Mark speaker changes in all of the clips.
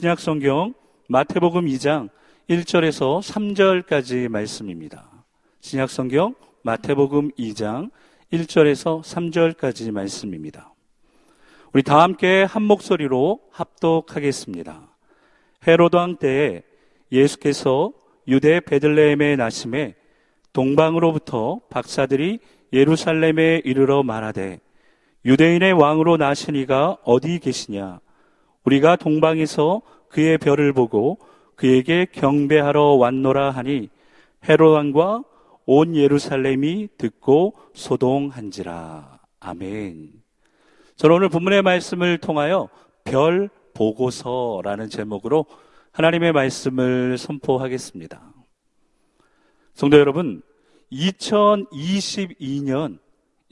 Speaker 1: 신약 성경 마태복음 2장 1절에서 3절까지 말씀입니다. 신약 성경 마태복음 2장 1절에서 3절까지 말씀입니다. 우리 다 함께 한 목소리로 합독하겠습니다. 헤로드 왕 때에 예수께서 유대 베들레헴에 나심에 동방으로부터 박사들이 예루살렘에 이르러 말하되 유대인의 왕으로 나시니가 어디 계시냐 우리가 동방에서 그의 별을 보고 그에게 경배하러 왔노라 하니 헤롯 왕과 온 예루살렘이 듣고 소동한지라 아멘. 저는 오늘 본문의 말씀을 통하여 별 보고서라는 제목으로 하나님의 말씀을 선포하겠습니다. 성도 여러분, 2022년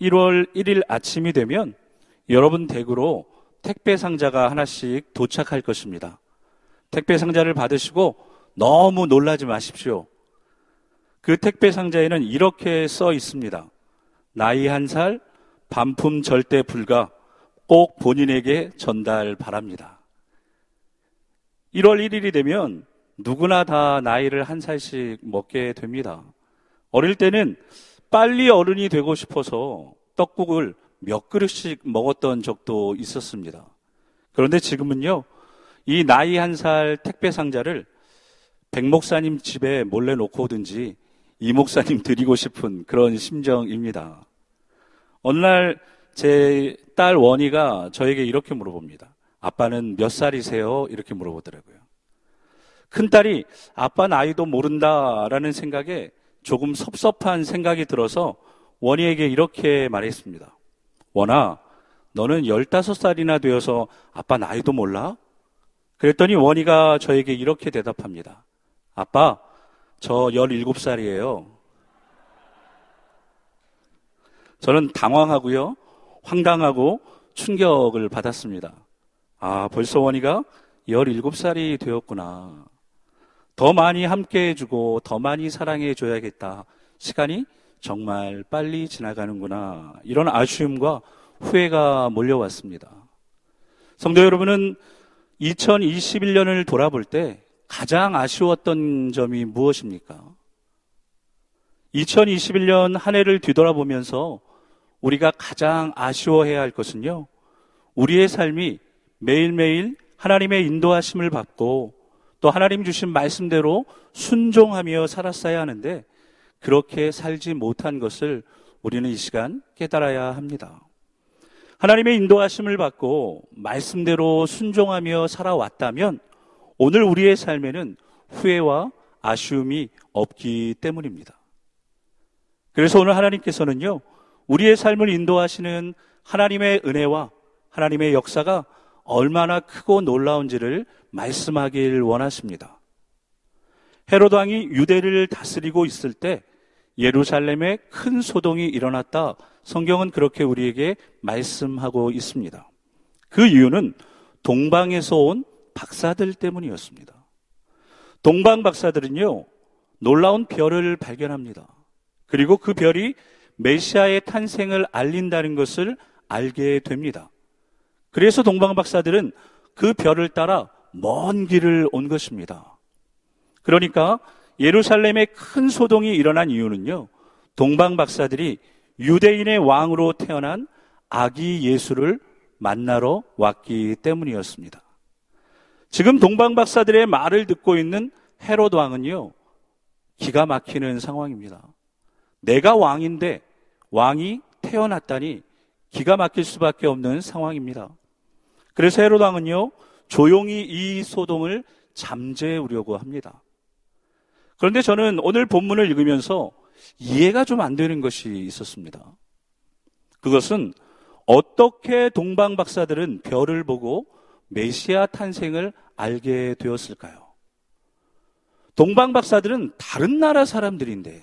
Speaker 1: 1월 1일 아침이 되면 여러분 댁으로 택배 상자가 하나씩 도착할 것입니다. 택배 상자를 받으시고 너무 놀라지 마십시오. 그 택배 상자에는 이렇게 써 있습니다. 나이 한 살, 반품 절대 불가, 꼭 본인에게 전달 바랍니다. 1월 1일이 되면 누구나 다 나이를 한 살씩 먹게 됩니다. 어릴 때는 빨리 어른이 되고 싶어서 떡국을 몇 그릇씩 먹었던 적도 있었습니다. 그런데 지금은요, 이 나이 한 살 택배 상자를 백 목사님 집에 몰래 놓고 오든지 이 목사님 드리고 싶은 그런 심정입니다. 어느 날 제 딸 원희가 저에게 이렇게 물어봅니다. 아빠는 몇 살이세요? 이렇게 물어보더라고요. 큰 딸이 아빠 나이도 모른다라는 생각에 조금 섭섭한 생각이 들어서 원희에게 이렇게 말했습니다. 원아, 너는 15살이나 되어서 아빠 나이도 몰라? 그랬더니 원희가 저에게 이렇게 대답합니다. 아빠, 저 17살이에요. 저는 당황하고요. 황당하고 충격을 받았습니다. 아, 벌써 원희가 17살이 되었구나. 더 많이 함께 해주고 더 많이 사랑해 줘야겠다. 시간이 정말 빨리 지나가는구나. 이런 아쉬움과 후회가 몰려왔습니다. 성도 여러분은 2021년을 돌아볼 때 가장 아쉬웠던 점이 무엇입니까? 2021년 한 해를 뒤돌아보면서 우리가 가장 아쉬워해야 할 것은요, 우리의 삶이 매일매일 하나님의 인도하심을 받고 또 하나님 주신 말씀대로 순종하며 살았어야 하는데 그렇게 살지 못한 것을 우리는 이 시간 깨달아야 합니다. 하나님의 인도하심을 받고 말씀대로 순종하며 살아왔다면 오늘 우리의 삶에는 후회와 아쉬움이 없기 때문입니다. 그래서 오늘 하나님께서는요, 우리의 삶을 인도하시는 하나님의 은혜와 하나님의 역사가 얼마나 크고 놀라운지를 말씀하길 원하십니다. 헤로드 왕이 유대를 다스리고 있을 때 예루살렘에 큰 소동이 일어났다. 성경은 그렇게 우리에게 말씀하고 있습니다. 그 이유는 동방에서 온 박사들 때문이었습니다. 동방 박사들은요, 놀라운 별을 발견합니다. 그리고 그 별이 메시아의 탄생을 알린다는 것을 알게 됩니다. 그래서 동방 박사들은 그 별을 따라 먼 길을 온 것입니다. 그러니까 예루살렘에 큰 소동이 일어난 이유는요. 동방 박사들이 유대인의 왕으로 태어난 아기 예수를 만나러 왔기 때문이었습니다. 지금 동방 박사들의 말을 듣고 있는 헤롯 왕은요. 기가 막히는 상황입니다. 내가 왕인데 왕이 태어났다니 기가 막힐 수밖에 없는 상황입니다. 그래서 헤롯 왕은요. 조용히 이 소동을 잠재우려고 합니다. 그런데 저는 오늘 본문을 읽으면서 이해가 좀 안 되는 것이 있었습니다. 그것은 어떻게 동방 박사들은 별을 보고 메시아 탄생을 알게 되었을까요? 동방 박사들은 다른 나라 사람들인데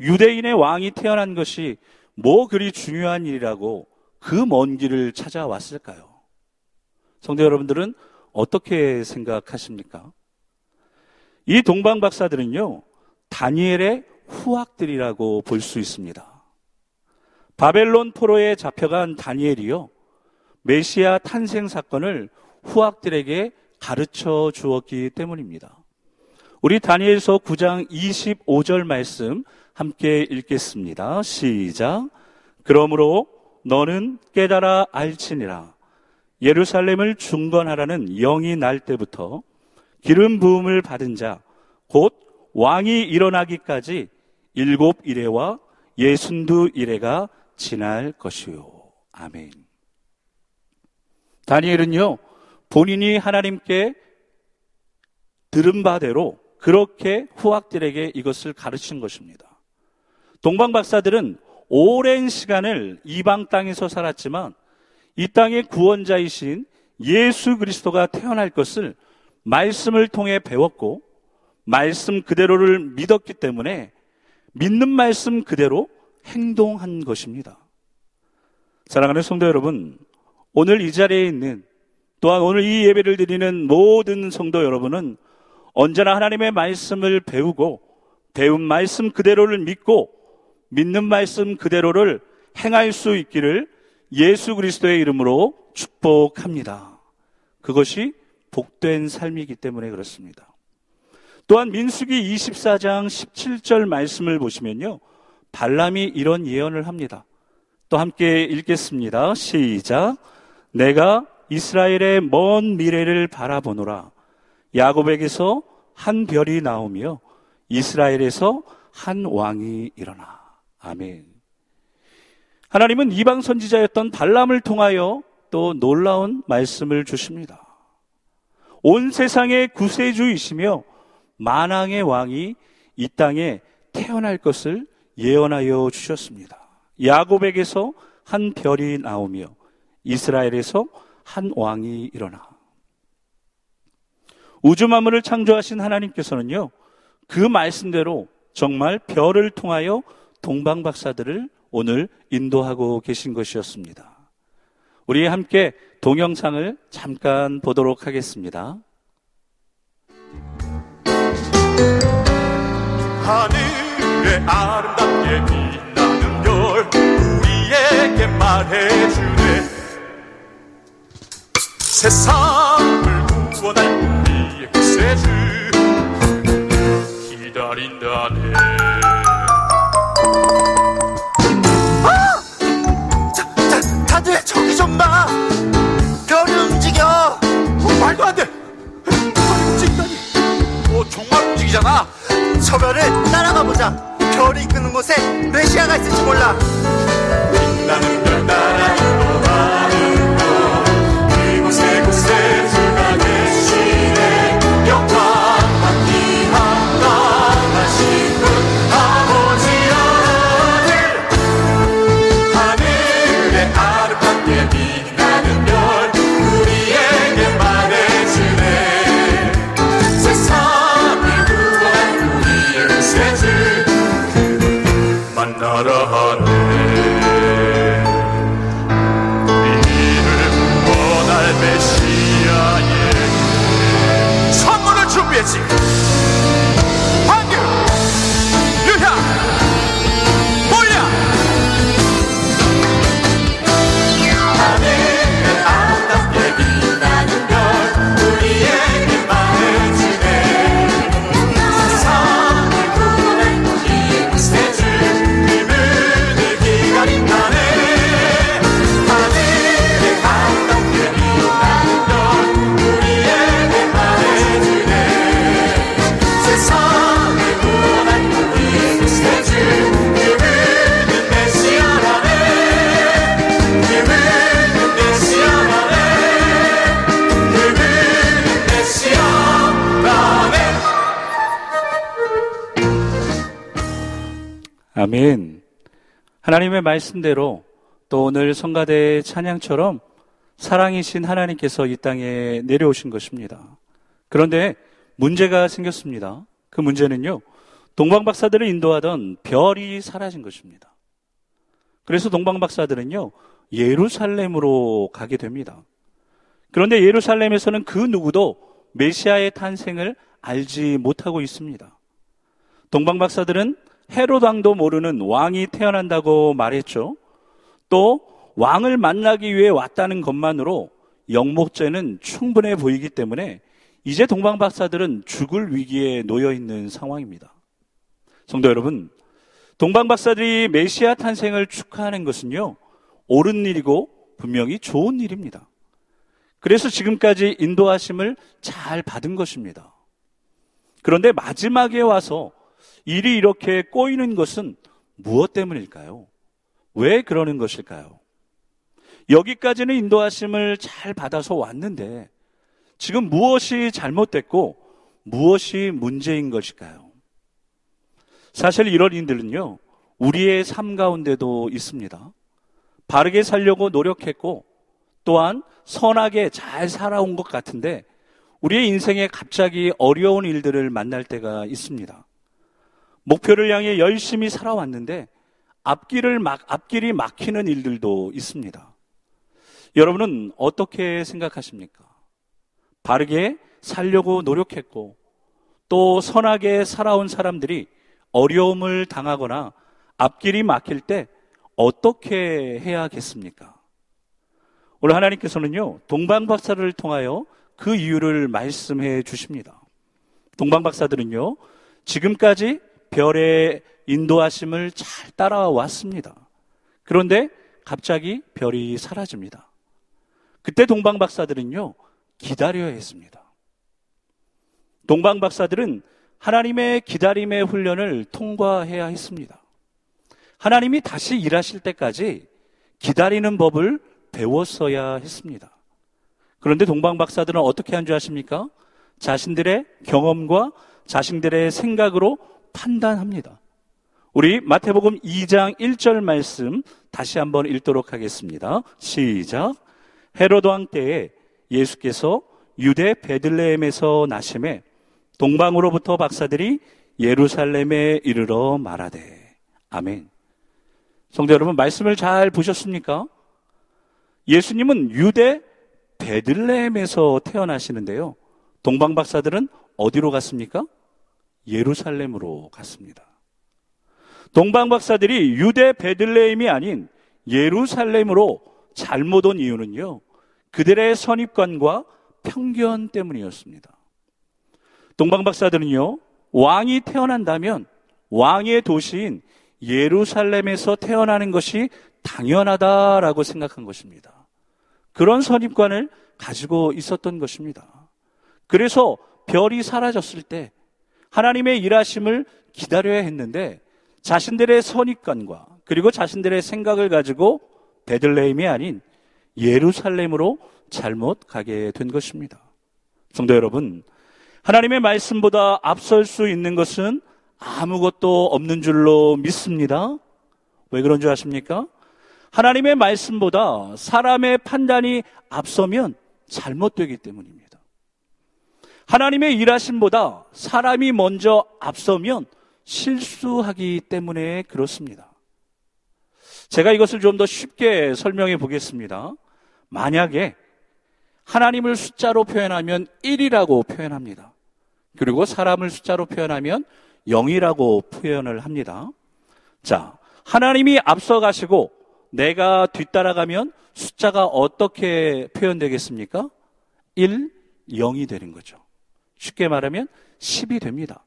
Speaker 1: 유대인의 왕이 태어난 것이 뭐 그리 중요한 일이라고 그 먼 길을 찾아왔을까요? 성도 여러분들은 어떻게 생각하십니까? 이 동방 박사들은요, 다니엘의 후학들이라고 볼 수 있습니다. 바벨론 포로에 잡혀간 다니엘이요, 메시아 탄생 사건을 후학들에게 가르쳐 주었기 때문입니다. 우리 다니엘서 9장 25절 말씀 함께 읽겠습니다. 시작. 그러므로 너는 깨달아 알지니라. 예루살렘을 중건하라는 영이 날 때부터 기름 부음을 받은 자, 곧 왕이 일어나기까지 일곱 이래와 예순두 이래가 지날 것이요. 아멘. 다니엘은요, 본인이 하나님께 들은 바대로 그렇게 후학들에게 이것을 가르친 것입니다. 동방 박사들은 오랜 시간을 이방 땅에서 살았지만 이 땅의 구원자이신 예수 그리스도가 태어날 것을 말씀을 통해 배웠고 말씀 그대로를 믿었기 때문에 믿는 말씀 그대로 행동한 것입니다. 사랑하는 성도 여러분, 오늘 이 자리에 있는 또한 오늘 이 예배를 드리는 모든 성도 여러분은 언제나 하나님의 말씀을 배우고 배운 말씀 그대로를 믿고 믿는 말씀 그대로를 행할 수 있기를 예수 그리스도의 이름으로 축복합니다. 그것이 복된 삶이기 때문에 그렇습니다. 또한 민수기 24장 17절 말씀을 보시면요. 발람이 이런 예언을 합니다. 또 함께 읽겠습니다. 시작. 내가 이스라엘의 먼 미래를 바라보노라. 야곱에게서 한 별이 나오며 이스라엘에서 한 왕이 일어나. 아멘. 하나님은 이방 선지자였던 발람을 통하여 또 놀라운 말씀을 주십니다. 온 세상의 구세주이시며 만왕의 왕이 이 땅에 태어날 것을 예언하여 주셨습니다. 야곱에게서 한 별이 나오며 이스라엘에서 한 왕이 일어나. 우주 만물을 창조하신 하나님께서는요, 그 말씀대로 정말 별을 통하여 동방 박사들을 오늘 인도하고 계신 것이었습니다. 우리 함께 동영상을 잠깐 보도록 하겠습니다.
Speaker 2: 하늘에 아름답게 빛나는 별 우리에게 말해주네 세상을 구원할
Speaker 1: 하나님의 말씀대로 또 오늘 성가대 찬양처럼 사랑이신 하나님께서 이 땅에 내려오신 것입니다. 그런데 문제가 생겼습니다. 그 문제는요, 동방박사들을 인도하던 별이 사라진 것입니다. 그래서 동방박사들은요, 예루살렘으로 가게 됩니다. 그런데 예루살렘에서는 그 누구도 메시아의 탄생을 알지 못하고 있습니다. 동방박사들은 헤롯 왕도 모르는 왕이 태어난다고 말했죠. 또 왕을 만나기 위해 왔다는 것만으로 영목죄는 충분해 보이기 때문에 이제 동방 박사들은 죽을 위기에 놓여 있는 상황입니다. 성도 여러분, 동방 박사들이 메시아 탄생을 축하하는 것은요, 옳은 일이고 분명히 좋은 일입니다. 그래서 지금까지 인도하심을 잘 받은 것입니다. 그런데 마지막에 와서 일이 이렇게 꼬이는 것은 무엇 때문일까요? 왜 그러는 것일까요? 여기까지는 인도하심을 잘 받아서 왔는데 지금 무엇이 잘못됐고 무엇이 문제인 것일까요? 사실 이런 일들은요, 우리의 삶 가운데도 있습니다. 바르게 살려고 노력했고 또한 선하게 잘 살아온 것 같은데 우리의 인생에 갑자기 어려운 일들을 만날 때가 있습니다. 목표를 향해 열심히 살아왔는데 앞길을 막, 앞길이 막히는 일들도 있습니다. 여러분은 어떻게 생각하십니까? 바르게 살려고 노력했고 또 선하게 살아온 사람들이 어려움을 당하거나 앞길이 막힐 때 어떻게 해야겠습니까? 오늘 하나님께서는요, 동방박사를 통하여 그 이유를 말씀해 주십니다. 동방박사들은요, 지금까지 별의 인도하심을 잘 따라왔습니다. 그런데 갑자기 별이 사라집니다. 그때 동방 박사들은요, 기다려야 했습니다. 동방 박사들은 하나님의 기다림의 훈련을 통과해야 했습니다. 하나님이 다시 일하실 때까지 기다리는 법을 배웠어야 했습니다. 그런데 동방 박사들은 어떻게 한 줄 아십니까? 자신들의 경험과 자신들의 생각으로 판단합니다. 우리 마태복음 2장 1절 말씀 다시 한번 읽도록 하겠습니다. 시작. 헤로드 왕 때에 예수께서 유대 베들레헴에서 나심에 동방으로부터 박사들이 예루살렘에 이르러 말하되 아멘. 성도 여러분 말씀을 잘 보셨습니까? 예수님은 유대 베들레헴에서 태어나시는데요. 동방 박사들은 어디로 갔습니까? 예루살렘으로 갔습니다. 동방 박사들이 유대 베들레헴이 아닌 예루살렘으로 잘못 온 이유는요. 그들의 선입관과 편견 때문이었습니다. 동방 박사들은요. 왕이 태어난다면 왕의 도시인 예루살렘에서 태어나는 것이 당연하다라고 생각한 것입니다. 그런 선입관을 가지고 있었던 것입니다. 그래서 별이 사라졌을 때 하나님의 일하심을 기다려야 했는데 자신들의 선입관과 그리고 자신들의 생각을 가지고 베들레헴이 아닌 예루살렘으로 잘못 가게 된 것입니다. 성도 여러분, 하나님의 말씀보다 앞설 수 있는 것은 아무것도 없는 줄로 믿습니다. 왜 그런 줄 아십니까? 하나님의 말씀보다 사람의 판단이 앞서면 잘못되기 때문입니다. 하나님의 일하심보다 사람이 먼저 앞서면 실수하기 때문에 그렇습니다. 제가 이것을 좀 더 쉽게 설명해 보겠습니다. 만약에 하나님을 숫자로 표현하면 1이라고 표현합니다. 그리고 사람을 숫자로 표현하면 0이라고 표현을 합니다. 자, 하나님이 앞서가시고 내가 뒤따라가면 숫자가 어떻게 표현되겠습니까? 1, 0이 되는 거죠. 쉽게 말하면 10이 됩니다.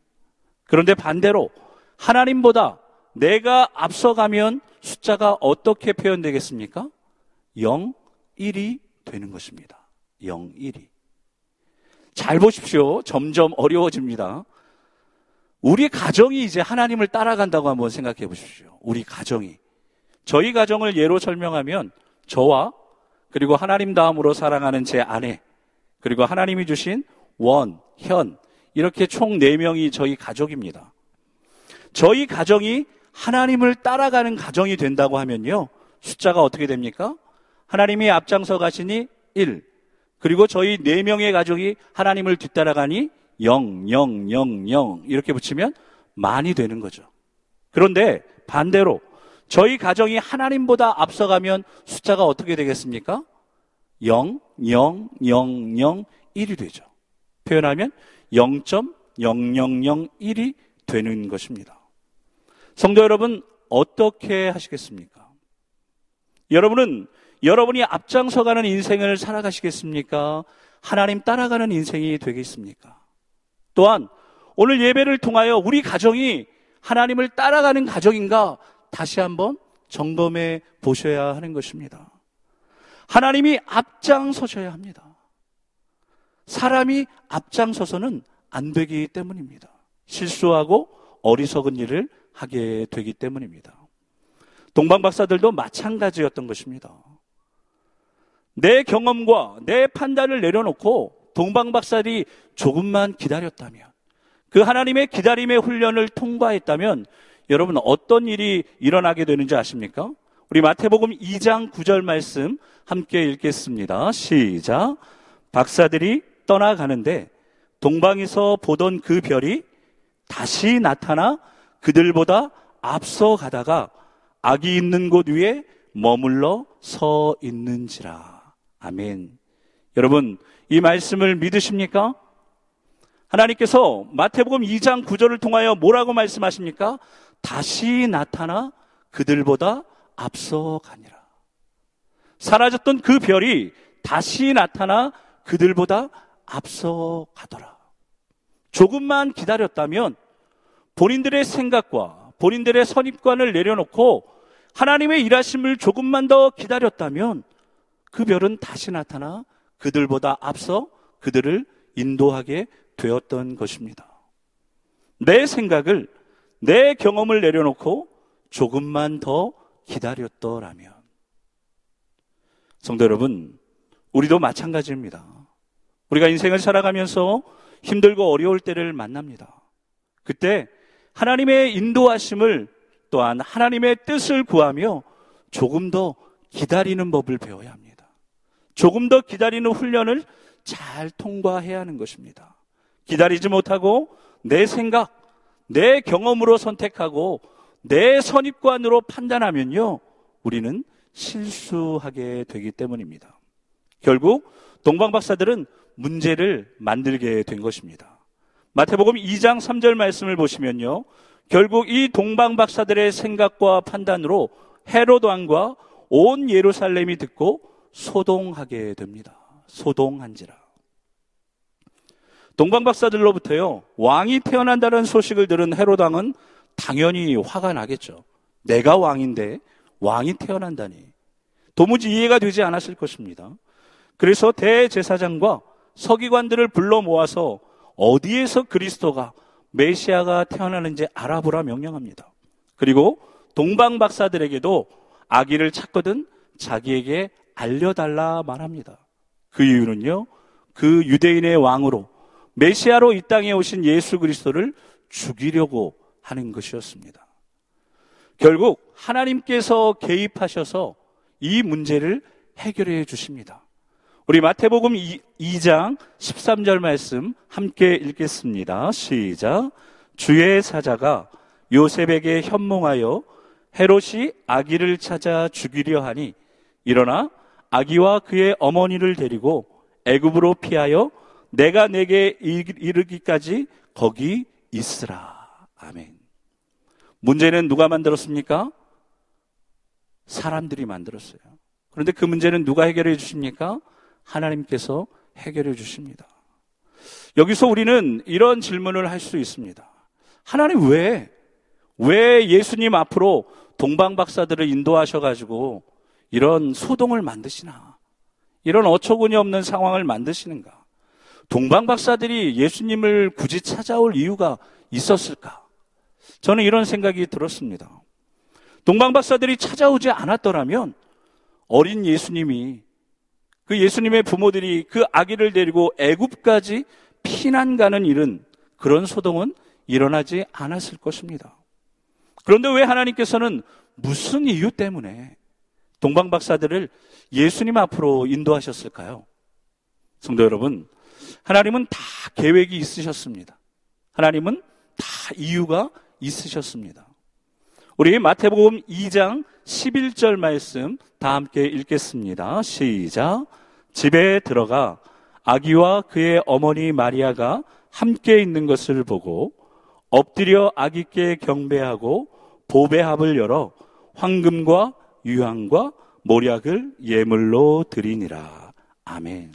Speaker 1: 그런데 반대로 하나님보다 내가 앞서가면 숫자가 어떻게 표현되겠습니까? 0, 1이 되는 것입니다. 0, 1이. 잘 보십시오. 점점 어려워집니다. 우리 가정이 이제 하나님을 따라간다고 한번 생각해 보십시오. 우리 가정이. 저희 가정을 예로 설명하면 저와 그리고 하나님 다음으로 사랑하는 제 아내 그리고 하나님이 주신 원, 현 이렇게 총 4명이 저희 가족입니다. 저희 가정이 하나님을 따라가는 가정이 된다고 하면요. 숫자가 어떻게 됩니까? 하나님이 앞장서 가시니 1. 그리고 저희 4명의 가족이 하나님을 뒤따라가니 0, 0, 0, 0 이렇게 붙이면 많이 되는 거죠. 그런데 반대로 저희 가정이 하나님보다 앞서가면 숫자가 어떻게 되겠습니까? 0, 0, 0, 0, 1이 되죠. 표현하면 0.0001이 되는 것입니다. 성도 여러분, 어떻게 하시겠습니까? 여러분은 여러분이 앞장서가는 인생을 살아가시겠습니까? 하나님 따라가는 인생이 되겠습니까? 또한 오늘 예배를 통하여 우리 가정이 하나님을 따라가는 가정인가 다시 한번 점검해 보셔야 하는 것입니다. 하나님이 앞장서셔야 합니다. 사람이 앞장서서는 안 되기 때문입니다. 실수하고 어리석은 일을 하게 되기 때문입니다. 동방 박사들도 마찬가지였던 것입니다. 내 경험과 내 판단을 내려놓고 동방 박사들이 조금만 기다렸다면 그 하나님의 기다림의 훈련을 통과했다면 여러분 어떤 일이 일어나게 되는지 아십니까? 우리 마태복음 2장 9절 말씀 함께 읽겠습니다. 시작. 박사들이 떠나가는데 동방에서 보던 그 별이 다시 나타나 그들보다 앞서 가다가 악이 있는 곳 위에 머물러 서 있는지라. 아멘. 여러분, 이 말씀을 믿으십니까? 하나님께서 마태복음 2장 9절을 통하여 뭐라고 말씀하십니까? 다시 나타나 그들보다 앞서 가니라. 사라졌던 그 별이 다시 나타나 그들보다 앞서 가더라. 조금만 기다렸다면 본인들의 생각과 본인들의 선입관을 내려놓고 하나님의 일하심을 조금만 더 기다렸다면 그 별은 다시 나타나 그들보다 앞서 그들을 인도하게 되었던 것입니다. 내 생각을, 내 경험을 내려놓고 조금만 더 기다렸더라면. 성도 여러분, 우리도 마찬가지입니다. 우리가 인생을 살아가면서 힘들고 어려울 때를 만납니다. 그때 하나님의 인도하심을 또한 하나님의 뜻을 구하며 조금 더 기다리는 법을 배워야 합니다. 조금 더 기다리는 훈련을 잘 통과해야 하는 것입니다. 기다리지 못하고 내 생각, 내 경험으로 선택하고 내 선입관으로 판단하면요, 우리는 실수하게 되기 때문입니다. 결국 동방 박사들은 문제를 만들게 된 것입니다. 마태복음 2장 3절 말씀을 보시면요. 결국 이 동방 박사들의 생각과 판단으로 헤롯 왕과 온 예루살렘이 듣고 소동하게 됩니다. 소동한지라. 동방 박사들로부터요. 왕이 태어난다는 소식을 들은 헤롯 왕은 당연히 화가 나겠죠. 내가 왕인데 왕이 태어난다니. 도무지 이해가 되지 않았을 것입니다. 그래서 대제사장과 서기관들을 불러 모아서 어디에서 그리스도가 메시아가 태어나는지 알아보라 명령합니다. 그리고 동방 박사들에게도 아기를 찾거든 자기에게 알려달라 말합니다. 그 이유는요, 그 유대인의 왕으로 메시아로 이 땅에 오신 예수 그리스도를 죽이려고 하는 것이었습니다. 결국 하나님께서 개입하셔서 이 문제를 해결해 주십니다. 우리 마태복음 2장 13절 말씀 함께 읽겠습니다. 시작. 주의 사자가 요셉에게 현몽하여 헤롯이 아기를 찾아 죽이려 하니 일어나 아기와 그의 어머니를 데리고 애굽으로 피하여 내가 내게 이르기까지 거기 있으라. 아멘. 문제는 누가 만들었습니까? 사람들이 만들었어요. 그런데 그 문제는 누가 해결해 주십니까? 하나님께서 해결해 주십니다. 여기서 우리는 이런 질문을 할 수 있습니다. 하나님 왜, 왜 예수님 앞으로 동방박사들을 인도하셔가지고 이런 소동을 만드시나? 이런 어처구니 없는 상황을 만드시는가? 동방박사들이 예수님을 굳이 찾아올 이유가 있었을까? 저는 이런 생각이 들었습니다. 동방박사들이 찾아오지 않았더라면 어린 예수님이 그 예수님의 부모들이 그 아기를 데리고 애굽까지 피난 가는 일은 그런 소동은 일어나지 않았을 것입니다. 그런데 왜 하나님께서는 무슨 이유 때문에 동방 박사들을 예수님 앞으로 인도하셨을까요? 성도 여러분, 하나님은 다 계획이 있으셨습니다. 하나님은 다 이유가 있으셨습니다. 우리 마태복음 2장 11절 말씀 다 함께 읽겠습니다. 시작. 집에 들어가 아기와 그의 어머니 마리아가 함께 있는 것을 보고 엎드려 아기께 경배하고 보배합을 열어 황금과 유황과 모략을 예물로 드리니라. 아멘.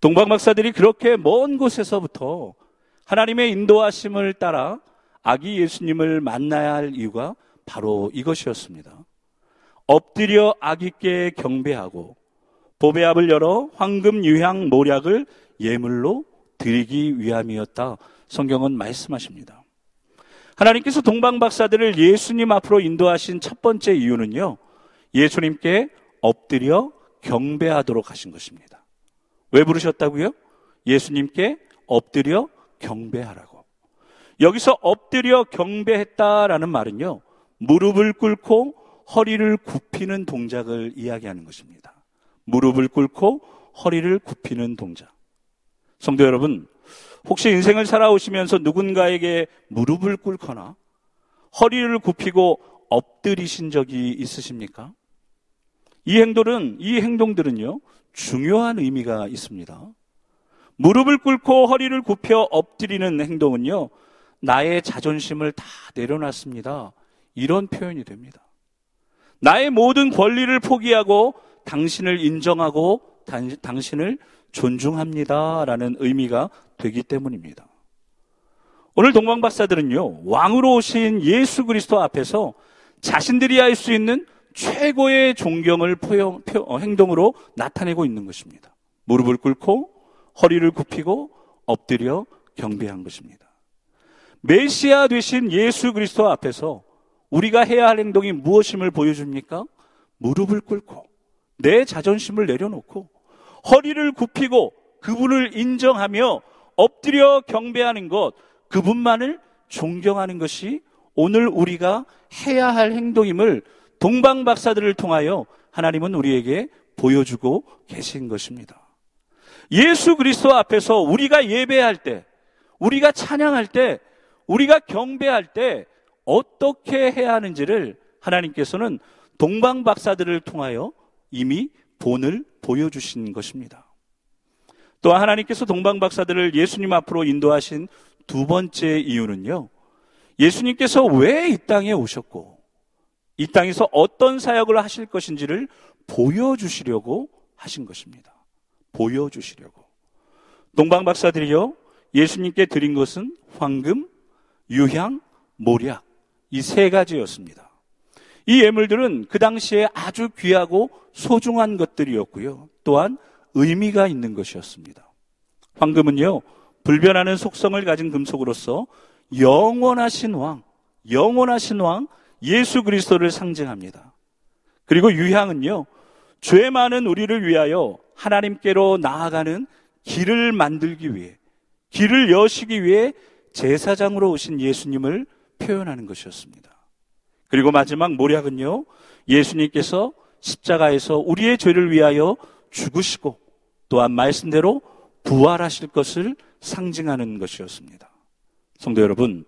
Speaker 1: 동방 박사들이 그렇게 먼 곳에서부터 하나님의 인도하심을 따라 아기 예수님을 만나야 할 이유가 바로 이것이었습니다. 엎드려 아기께 경배하고 보배압을 열어 황금 유향 모략을 예물로 드리기 위함이었다. 성경은 말씀하십니다. 하나님께서 동방 박사들을 예수님 앞으로 인도하신 첫 번째 이유는요. 예수님께 엎드려 경배하도록 하신 것입니다. 왜 부르셨다고요? 예수님께 엎드려 경배하라고. 여기서 엎드려 경배했다라는 말은요. 무릎을 꿇고 허리를 굽히는 동작을 이야기하는 것입니다. 무릎을 꿇고 허리를 굽히는 동작. 성도 여러분, 혹시 인생을 살아오시면서 누군가에게 무릎을 꿇거나 허리를 굽히고 엎드리신 적이 있으십니까? 이 행동은, 이 행동들은요, 중요한 의미가 있습니다. 무릎을 꿇고 허리를 굽혀 엎드리는 행동은요, 나의 자존심을 다 내려놨습니다. 이런 표현이 됩니다. 나의 모든 권리를 포기하고 당신을 인정하고 단, 당신을 존중합니다. 라는 의미가 되기 때문입니다. 오늘 동방박사들은요, 왕으로 오신 예수 그리스도 앞에서 자신들이 할 수 있는 최고의 존경을 포용, 표, 어, 행동으로 나타내고 있는 것입니다. 무릎을 꿇고 허리를 굽히고 엎드려 경배한 것입니다. 메시아 되신 예수 그리스도 앞에서 우리가 해야 할 행동이 무엇임을 보여줍니까? 무릎을 꿇고 내 자존심을 내려놓고 허리를 굽히고 그분을 인정하며 엎드려 경배하는 것, 그분만을 존경하는 것이 오늘 우리가 해야 할 행동임을 동방 박사들을 통하여 하나님은 우리에게 보여주고 계신 것입니다. 예수 그리스도 앞에서 우리가 예배할 때, 우리가 찬양할 때, 우리가 경배할 때 어떻게 해야 하는지를 하나님께서는 동방 박사들을 통하여 이미 본을 보여주신 것입니다. 또 하나님께서 동방 박사들을 예수님 앞으로 인도하신 두 번째 이유는요. 예수님께서 왜 이 땅에 오셨고 이 땅에서 어떤 사역을 하실 것인지를 보여주시려고 하신 것입니다. 보여주시려고. 동방 박사들이요. 예수님께 드린 것은 황금, 유향, 모략 이 세 가지였습니다. 이 예물들은 그 당시에 아주 귀하고 소중한 것들이었고요. 또한 의미가 있는 것이었습니다. 황금은요, 불변하는 속성을 가진 금속으로서 영원하신 왕, 영원하신 왕 예수 그리스도를 상징합니다. 그리고 유향은요, 죄 많은 우리를 위하여 하나님께로 나아가는 길을 만들기 위해, 길을 여시기 위해 제사장으로 오신 예수님을 표현하는 것이었습니다. 그리고 마지막 모략은요, 예수님께서 십자가에서 우리의 죄를 위하여 죽으시고 또한 말씀대로 부활하실 것을 상징하는 것이었습니다. 성도 여러분,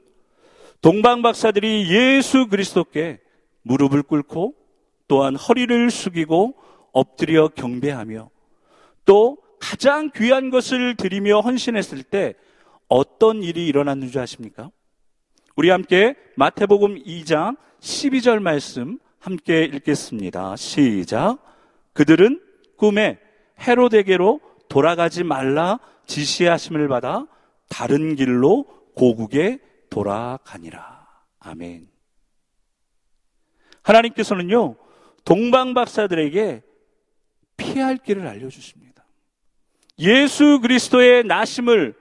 Speaker 1: 동방 박사들이 예수 그리스도께 무릎을 꿇고 또한 허리를 숙이고 엎드려 경배하며 또 가장 귀한 것을 드리며 헌신했을 때 어떤 일이 일어났는지 아십니까? 우리 함께 마태복음 2장 12절 말씀 함께 읽겠습니다. 시작. 그들은 꿈에 헤로데게로 돌아가지 말라 지시하심을 받아 다른 길로 고국에 돌아가니라. 아멘. 하나님께서는요, 동방 박사들에게 피할 길을 알려주십니다. 예수 그리스도의 나심을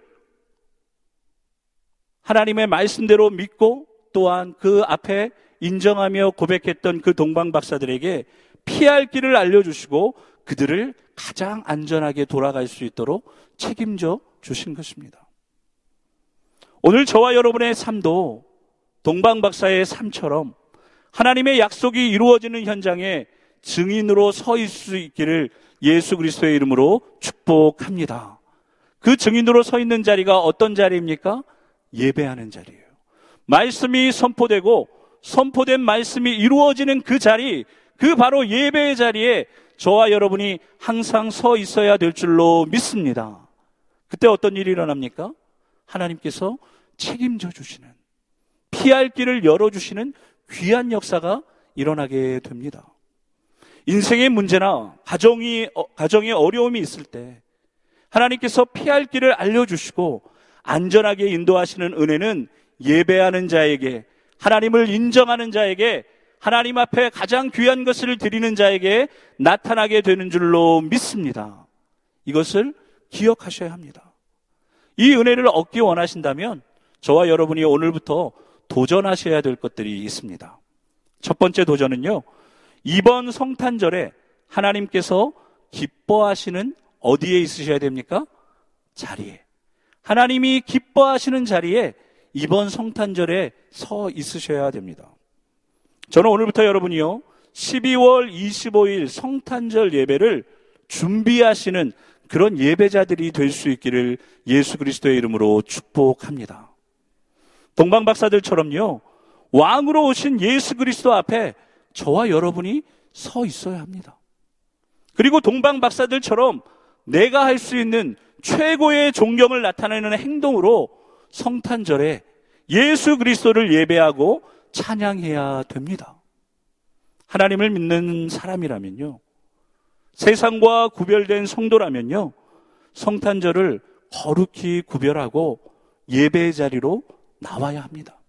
Speaker 1: 하나님의 말씀대로 믿고 또한 그 앞에 인정하며 고백했던 그 동방 박사들에게 피할 길을 알려주시고 그들을 가장 안전하게 돌아갈 수 있도록 책임져 주신 것입니다. 오늘 저와 여러분의 삶도 동방 박사의 삶처럼 하나님의 약속이 이루어지는 현장에 증인으로 서 있을 수 있기를 예수 그리스도의 이름으로 축복합니다. 그 증인으로 서 있는 자리가 어떤 자리입니까? 예배하는 자리예요. 말씀이 선포되고 선포된 말씀이 이루어지는 그 자리, 그 바로 예배의 자리에 저와 여러분이 항상 서 있어야 될 줄로 믿습니다. 그때 어떤 일이 일어납니까? 하나님께서 책임져 주시는, 피할 길을 열어주시는 귀한 역사가 일어나게 됩니다. 인생의 문제나 가정이, 어, 가정에 어려움이 있을 때 하나님께서 피할 길을 알려주시고 안전하게 인도하시는 은혜는 예배하는 자에게 하나님을 인정하는 자에게 하나님 앞에 가장 귀한 것을 드리는 자에게 나타나게 되는 줄로 믿습니다. 이것을 기억하셔야 합니다. 이 은혜를 얻기 원하신다면 저와 여러분이 오늘부터 도전하셔야 될 것들이 있습니다. 첫 번째 도전은요. 이번 성탄절에 하나님께서 기뻐하시는 어디에 있으셔야 됩니까? 자리에. 하나님이 기뻐하시는 자리에 이번 성탄절에 서 있으셔야 됩니다. 저는 오늘부터 여러분이요. 12월 25일 성탄절 예배를 준비하시는 그런 예배자들이 될 수 있기를 예수 그리스도의 이름으로 축복합니다. 동방 박사들처럼요. 왕으로 오신 예수 그리스도 앞에 저와 여러분이 서 있어야 합니다. 그리고 동방 박사들처럼 내가 할 수 있는 최고의 존경을 나타내는 행동으로 성탄절에 예수 그리스도를 예배하고 찬양해야 됩니다. 하나님을 믿는 사람이라면요. 세상과 구별된 성도라면요. 성탄절을 거룩히 구별하고 예배 자리로 나와야 합니다.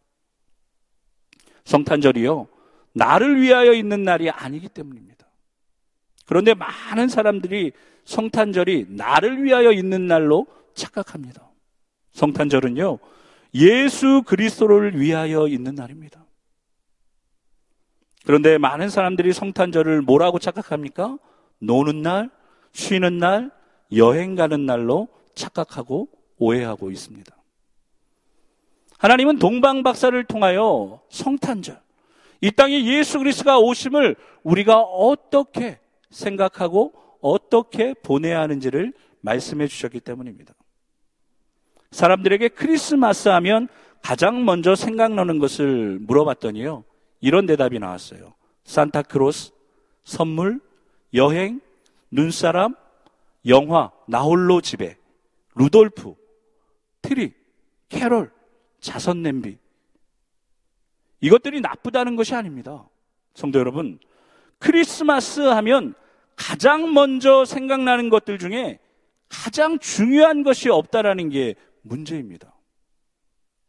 Speaker 1: 성탄절이요. 나를 위하여 있는 날이 아니기 때문입니다. 그런데 많은 사람들이 성탄절이 나를 위하여 있는 날로 착각합니다. 성탄절은요. 예수 그리스도를 위하여 있는 날입니다. 그런데 많은 사람들이 성탄절을 뭐라고 착각합니까? 노는 날, 쉬는 날, 여행 가는 날로 착각하고 오해하고 있습니다. 하나님은 동방 박사를 통하여 성탄절, 이 땅에 예수 그리스도가 오심을 우리가 어떻게 생각하고 어떻게 보내야 하는지를 말씀해 주셨기 때문입니다. 사람들에게 크리스마스 하면 가장 먼저 생각나는 것을 물어봤더니요. 이런 대답이 나왔어요. 산타클로스, 선물, 여행, 눈사람, 영화, 나홀로 집에, 루돌프, 트리, 캐롤, 자선 냄비. 이것들이 나쁘다는 것이 아닙니다. 성도 여러분, 크리스마스 하면 가장 먼저 생각나는 것들 중에 가장 중요한 것이 없다라는 게 문제입니다.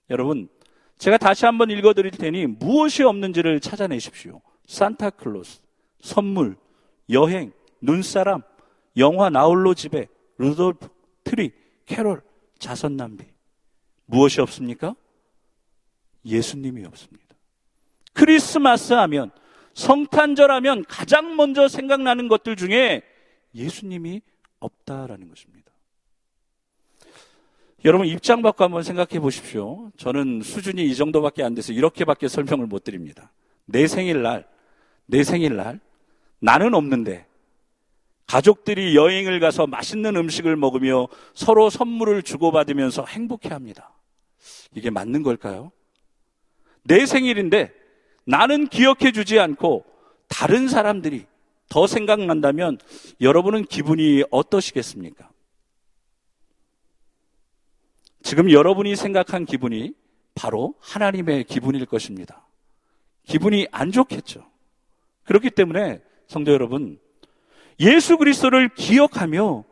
Speaker 1: 여러분, 제가 다시 한번 읽어 드릴 테니 무엇이 없는지를 찾아내십시오. 산타클로스, 선물, 여행, 눈사람, 영화 나홀로 집에, 루돌프, 트리, 캐롤, 자선 낭비. 무엇이 없습니까? 예수님이 없습니다. 크리스마스 하면, 성탄절 하면 가장 먼저 생각나는 것들 중에 예수님이 없다라는 것입니다. 여러분 입장 바꿔 한번 생각해 보십시오. 저는 수준이 이 정도밖에 안 돼서 이렇게밖에 설명을 못 드립니다. 내 생일날, 내 생일날, 나는 없는데, 가족들이 여행을 가서 맛있는 음식을 먹으며 서로 선물을 주고받으면서 행복해 합니다. 이게 맞는 걸까요? 내 생일인데 나는 기억해 주지 않고 다른 사람들이 더 생각난다면 여러분은 기분이 어떠시겠습니까? 지금 여러분이 생각한 기분이 바로 하나님의 기분일 것입니다. 기분이 안 좋겠죠. 그렇기 때문에 성도 여러분, 예수 그리스도를 기억하며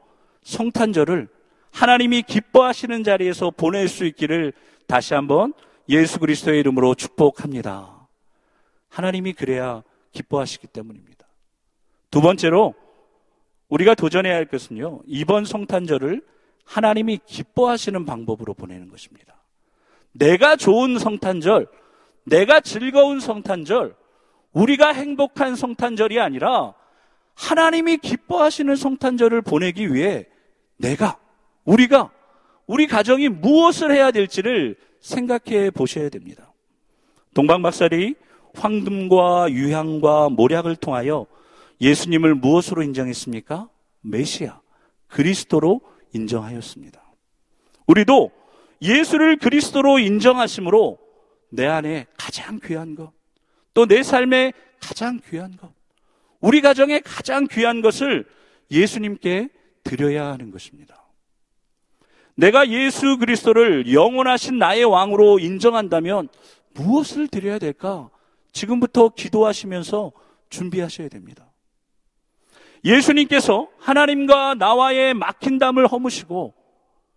Speaker 1: 성탄절을 하나님이 기뻐하시는 자리에서 보낼 수 있기를 다시 한번 예수 그리스도의 이름으로 축복합니다. 하나님이 그래야 기뻐하시기 때문입니다. 두 번째로 우리가 도전해야 할 것은요, 이번 성탄절을 하나님이 기뻐하시는 방법으로 보내는 것입니다. 내가 좋은 성탄절, 내가 즐거운 성탄절, 우리가 행복한 성탄절이 아니라 하나님이 기뻐하시는 성탄절을 보내기 위해 내가, 우리가, 우리 가정이 무엇을 해야 될지를 생각해 보셔야 됩니다. 동방박사리 황금과 유향과 모략을 통하여 예수님을 무엇으로 인정했습니까? 메시아, 그리스도로 인정하였습니다. 우리도 예수를 그리스도로 인정하심으로 내 안에 가장 귀한 것, 또 내 삶에 가장 귀한 것, 우리 가정에 가장 귀한 것을 예수님께 드려야 하는 것입니다. 내가 예수 그리스도를 영원하신 나의 왕으로 인정한다면 무엇을 드려야 될까? 지금부터 기도하시면서 준비하셔야 됩니다. 예수님께서 하나님과 나와의 막힌 담을 허무시고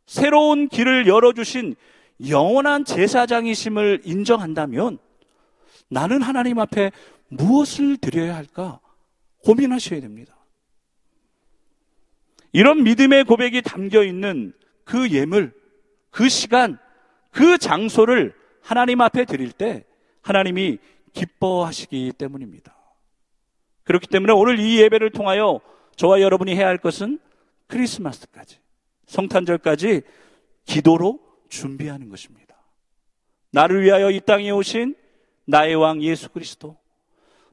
Speaker 1: 새로운 길을 열어주신 영원한 제사장이심을 인정한다면 나는 하나님 앞에 무엇을 드려야 할까 고민하셔야 됩니다. 이런 믿음의 고백이 담겨 있는 그 예물, 그 시간, 그 장소를 하나님 앞에 드릴 때 하나님이 기뻐하시기 때문입니다. 그렇기 때문에 오늘 이 예배를 통하여 저와 여러분이 해야 할 것은 크리스마스까지, 성탄절까지 기도로 준비하는 것입니다. 나를 위하여 이 땅에 오신 나의 왕 예수 그리스도,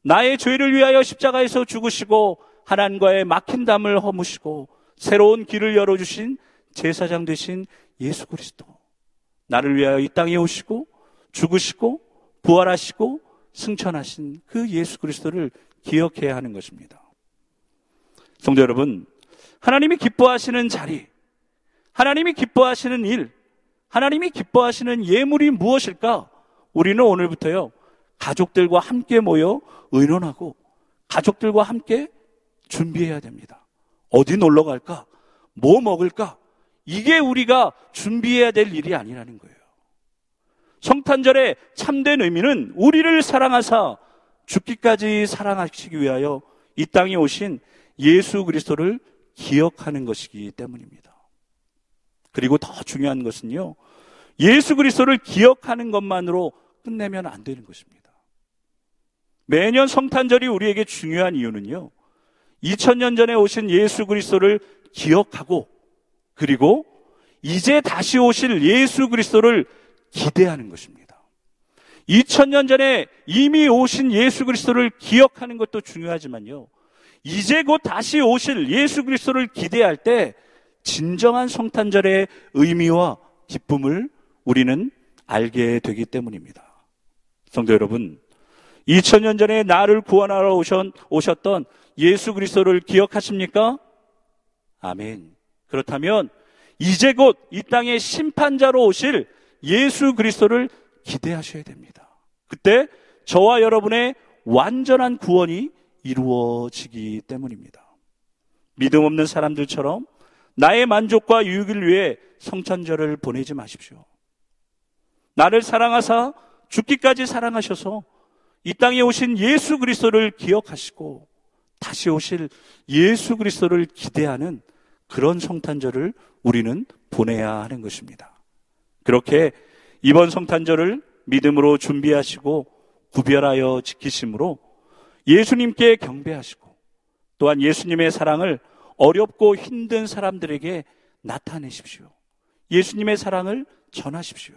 Speaker 1: 나의 죄를 위하여 십자가에서 죽으시고 하나님과의 막힌 담을 허무시고 새로운 길을 열어주신 제사장 되신 예수 그리스도, 나를 위하여 이 땅에 오시고 죽으시고 부활하시고 승천하신 그 예수 그리스도를 기억해야 하는 것입니다. 성도 여러분, 하나님이 기뻐하시는 자리, 하나님이 기뻐하시는 일, 하나님이 기뻐하시는 예물이 무엇일까? 우리는 오늘부터요, 가족들과 함께 모여 의논하고 가족들과 함께 준비해야 됩니다. 어디 놀러 갈까? 뭐 먹을까? 이게 우리가 준비해야 될 일이 아니라는 거예요. 성탄절의 참된 의미는 우리를 사랑하사 죽기까지 사랑하시기 위하여 이 땅에 오신 예수 그리스도를 기억하는 것이기 때문입니다. 그리고 더 중요한 것은요. 예수 그리스도를 기억하는 것만으로 끝내면 안 되는 것입니다. 매년 성탄절이 우리에게 중요한 이유는요. 2000년 전에 오신 예수 그리스도를 기억하고 그리고 이제 다시 오실 예수 그리스도를 기대하는 것입니다. 2000년 전에 이미 오신 예수 그리스도를 기억하는 것도 중요하지만요. 이제 곧 다시 오실 예수 그리스도를 기대할 때 진정한 성탄절의 의미와 기쁨을 우리는 알게 되기 때문입니다. 성도 여러분, 2000년 전에 나를 구원하러 오셨던 예수 그리스도를 기억하십니까? 아멘. 그렇다면 이제 곧 이 땅의 심판자로 오실 예수 그리스도를 기대하셔야 됩니다. 그때 저와 여러분의 완전한 구원이 이루어지기 때문입니다. 믿음 없는 사람들처럼 나의 만족과 유익을 위해 성찬절을 보내지 마십시오. 나를 사랑하사 죽기까지 사랑하셔서 이 땅에 오신 예수 그리스도를 기억하시고 다시 오실 예수 그리스도를 기대하는 그런 성탄절을 우리는 보내야 하는 것입니다. 그렇게 이번 성탄절을 믿음으로 준비하시고 구별하여 지키심으로 예수님께 경배하시고 또한 예수님의 사랑을 어렵고 힘든 사람들에게 나타내십시오. 예수님의 사랑을 전하십시오.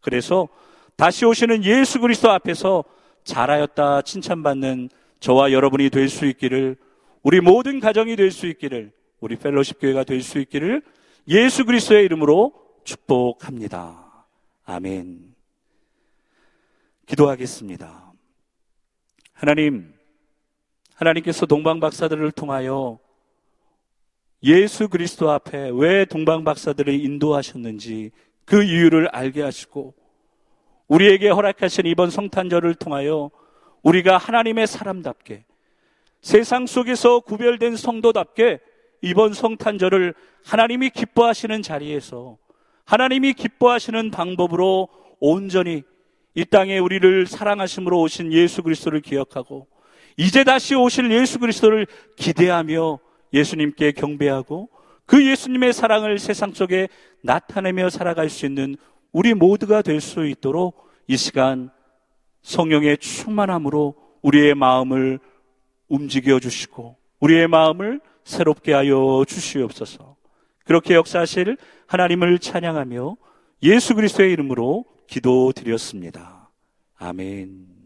Speaker 1: 그래서 다시 오시는 예수 그리스도 앞에서 잘하였다 칭찬받는 저와 여러분이 될 수 있기를 우리 모든 가정이 될 수 있기를 우리 펠로십 교회가 될 수 있기를 예수 그리스도의 이름으로 축복합니다. 아멘. 기도하겠습니다. 하나님, 하나님께서 동방 박사들을 통하여 예수 그리스도 앞에 왜 동방 박사들을 인도하셨는지 그 이유를 알게 하시고 우리에게 허락하신 이번 성탄절을 통하여 우리가 하나님의 사람답게 세상 속에서 구별된 성도답게 이번 성탄절을 하나님이 기뻐하시는 자리에서 하나님이 기뻐하시는 방법으로 온전히 이 땅에 우리를 사랑하심으로 오신 예수 그리스도를 기억하고 이제 다시 오실 예수 그리스도를 기대하며 예수님께 경배하고 그 예수님의 사랑을 세상 속에 나타내며 살아갈 수 있는 우리 모두가 될 수 있도록 이 시간 성령의 충만함으로 우리의 마음을 움직여 주시고 우리의 마음을 새롭게 하여 주시옵소서. 그렇게 역사하실 하나님을 찬양하며 예수 그리스도의 이름으로 기도드렸습니다. 아멘.